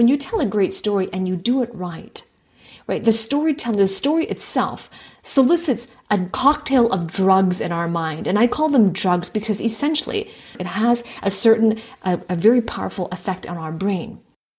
when you tell a great story and you do it right, right, the storytelling, the story itself solicits a cocktail of drugs in our mind. And I call them drugs because essentially it has a certain, a, a very powerful effect on our brain.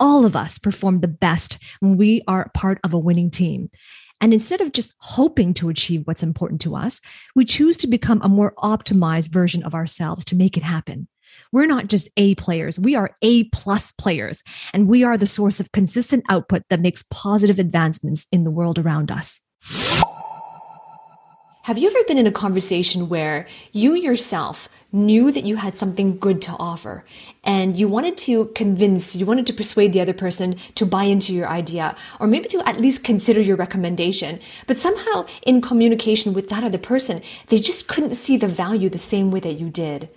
all of us perform the best when we are part of a winning team. And instead of just hoping to achieve what's important to us, we choose to become a more optimized version of ourselves to make it happen. We're not just A players, we are A plus players, and we are the source of consistent output that makes positive advancements in the world around us. Have you ever been in a conversation where you yourself knew that you had something good to offer and you wanted to convince, you wanted to persuade the other person to buy into your idea or maybe to at least consider your recommendation. But somehow in communication with that other person, they just couldn't see the value the same way that you did.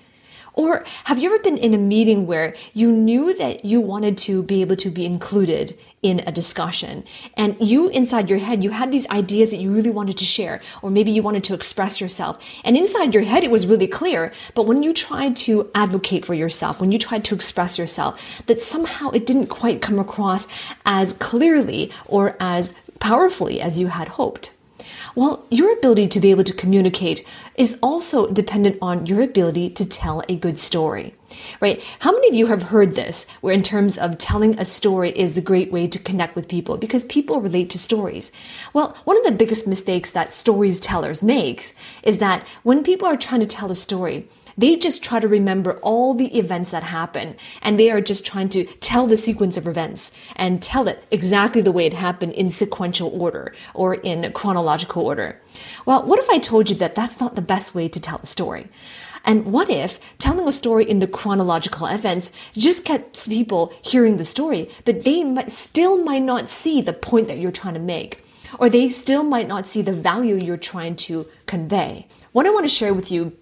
Or have you ever been in a meeting where you knew that you wanted to be able to be included in a discussion and you inside your head, you had these ideas that you really wanted to share, or maybe you wanted to express yourself. And inside your head, it was really clear. But when you tried to advocate for yourself, when you tried to express yourself, that somehow it didn't quite come across as clearly or as powerfully as you had hoped. Well, your ability to be able to communicate is also dependent on your ability to tell a good story, right? How many of you have heard this, where in terms of telling a story is the great way to connect with people because people relate to stories? Well, one of the biggest mistakes that storytellers make is that when people are trying to tell a story, they just try to remember all the events that happen and they are just trying to tell the sequence of events and tell it exactly the way it happened in sequential order or in chronological order. Well, what if I told you that that's not the best way to tell a story? And what if telling a story in the chronological events just gets people hearing the story, but they might, still might not see the point that you're trying to make, or they still might not see the value you're trying to convey? What I want to share with you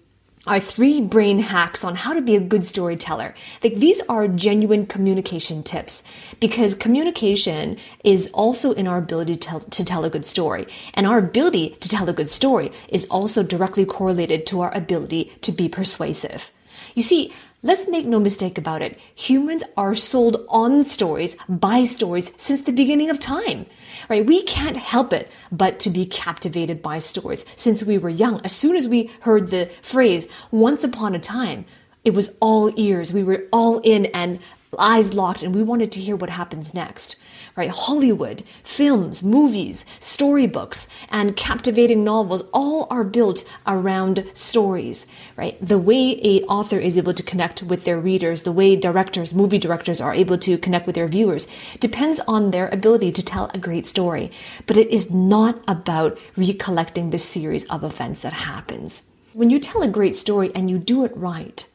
are three brain hacks on how to be a good storyteller. Like these are genuine communication tips because communication is also in our ability to tell, to tell a good story. And our ability to tell a good story is also directly correlated to our ability to be persuasive. You see, Let's make no mistake about it. Humans are sold on stories, by stories since the beginning of time right? We can't help it but to be captivated by stories since we were young. As soon as we heard the phrase once upon a time, it was all ears. We were all in and eyes locked and we wanted to hear what happens next right? Hollywood films movies storybooks and captivating novels all are built around stories right? The way a author is able to connect with their readers the way directors movie directors are able to connect with their viewers depends on their ability to tell a great story. But it is not about recollecting the series of events that happens. When you tell a great story and you do it right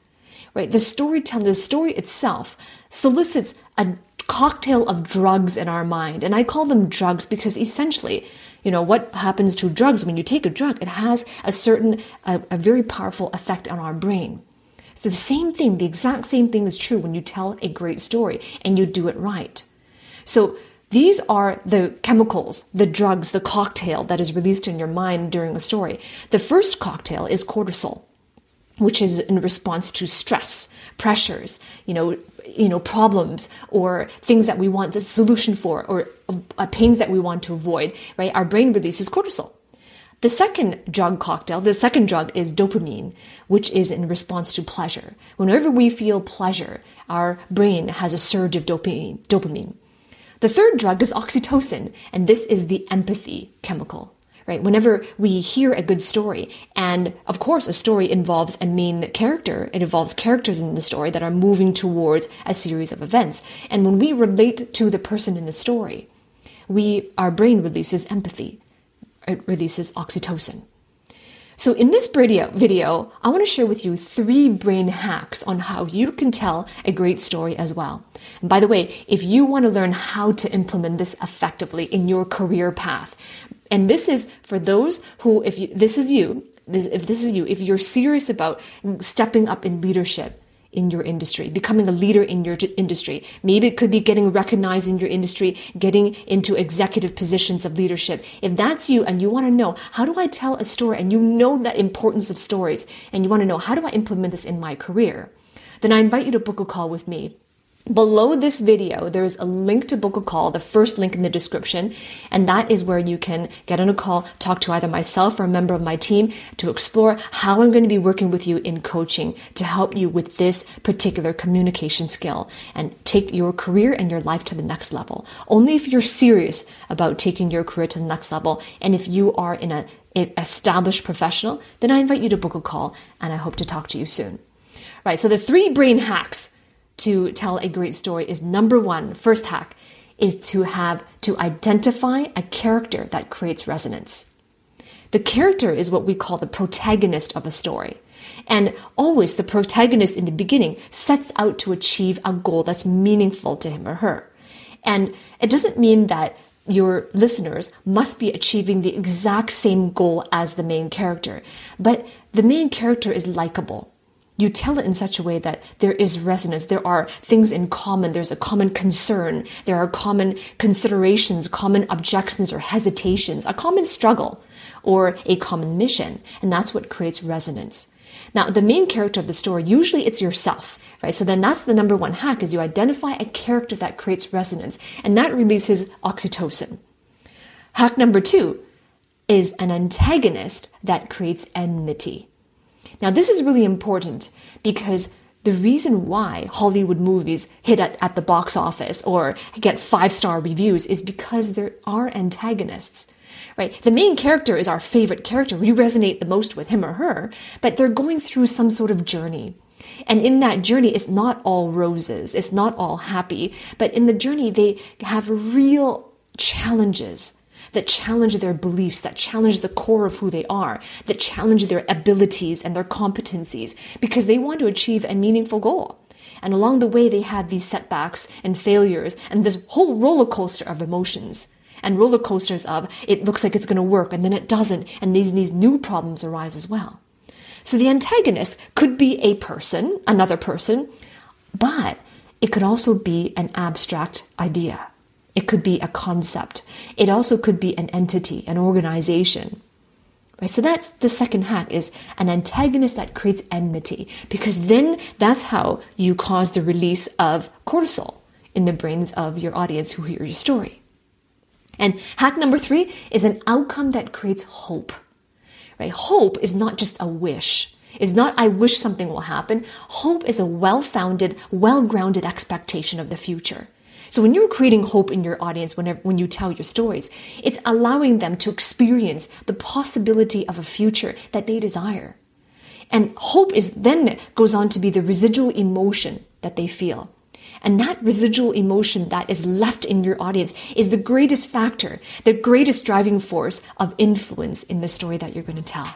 right? The storytelling, the story itself solicits a cocktail of drugs in our mind. And I call them drugs because essentially, you know, what happens to drugs when you take a drug? It has a certain, a, a very powerful effect on our brain. So the same thing, the exact same thing is true when you tell a great story and you do it right. So these are the chemicals, the drugs, the cocktail that is released in your mind during a story. The first cocktail is cortisol which is in response to stress, pressures, you know, you know, problems or things that we want a solution for or uh, pains that we want to avoid, right? Our brain releases cortisol. The second drug cocktail, the second drug is dopamine, which is in response to pleasure. Whenever we feel pleasure, our brain has a surge of dopamine. dopamine. The third drug is oxytocin, and this is the empathy chemical right? Whenever we hear a good story, and of course, a story involves a main character, it involves characters in the story that are moving towards a series of events. And when we relate to the person in the story, we our brain releases empathy, it releases oxytocin. So in this video, I want to share with you three brain hacks on how you can tell a great story as well. And by the way, if you want to learn how to implement this effectively in your career path, and this is for those who, if you, this is you, this, if this is you, if you're serious about stepping up in leadership, in your industry, becoming a leader in your industry. Maybe it could be getting recognized in your industry, getting into executive positions of leadership. If that's you and you want to know, how do I tell a story? And you know the importance of stories and you want to know, how do I implement this in my career? Then I invite you to book a call with me Below this video, there is a link to book a call, the first link in the description, and that is where you can get on a call, talk to either myself or a member of my team to explore how I'm going to be working with you in coaching to help you with this particular communication skill and take your career and your life to the next level. Only if you're serious about taking your career to the next level and if you are in a established professional, then I invite you to book a call and I hope to talk to you soon. Right, so the three brain hacks to tell a great story is number one, first hack is to have to identify a character that creates resonance. The character is what we call the protagonist of a story. And always the protagonist in the beginning sets out to achieve a goal that's meaningful to him or her. And it doesn't mean that your listeners must be achieving the exact same goal as the main character, but the main character is likable you tell it in such a way that there is resonance. There are things in common. There's a common concern. There are common considerations, common objections or hesitations, a common struggle or a common mission. And that's what creates resonance. Now, the main character of the story, usually it's yourself, right? So then that's the number one hack is you identify a character that creates resonance and that releases oxytocin. Hack number two is an antagonist that creates enmity. Now, this is really important because the reason why Hollywood movies hit at, at the box office or get five star reviews is because there are antagonists. Right? The main character is our favorite character. We resonate the most with him or her, but they're going through some sort of journey. And in that journey, it's not all roses, it's not all happy, but in the journey, they have real challenges that challenge their beliefs, that challenge the core of who they are, that challenge their abilities and their competencies, because they want to achieve a meaningful goal. And along the way, they have these setbacks and failures and this whole roller coaster of emotions and roller coasters of it looks like it's going to work and then it doesn't. And these, these new problems arise as well. So the antagonist could be a person, another person, but it could also be an abstract idea. It could be a concept. It also could be an entity, an organization. Right? So that's the second hack is an antagonist that creates enmity because then that's how you cause the release of cortisol in the brains of your audience who hear your story. And hack number 3 is an outcome that creates hope. Right? Hope is not just a wish. Is not I wish something will happen. Hope is a well-founded, well-grounded expectation of the future. So when you're creating hope in your audience whenever, when you tell your stories, it's allowing them to experience the possibility of a future that they desire. And hope is then goes on to be the residual emotion that they feel. And that residual emotion that is left in your audience is the greatest factor, the greatest driving force of influence in the story that you're going to tell.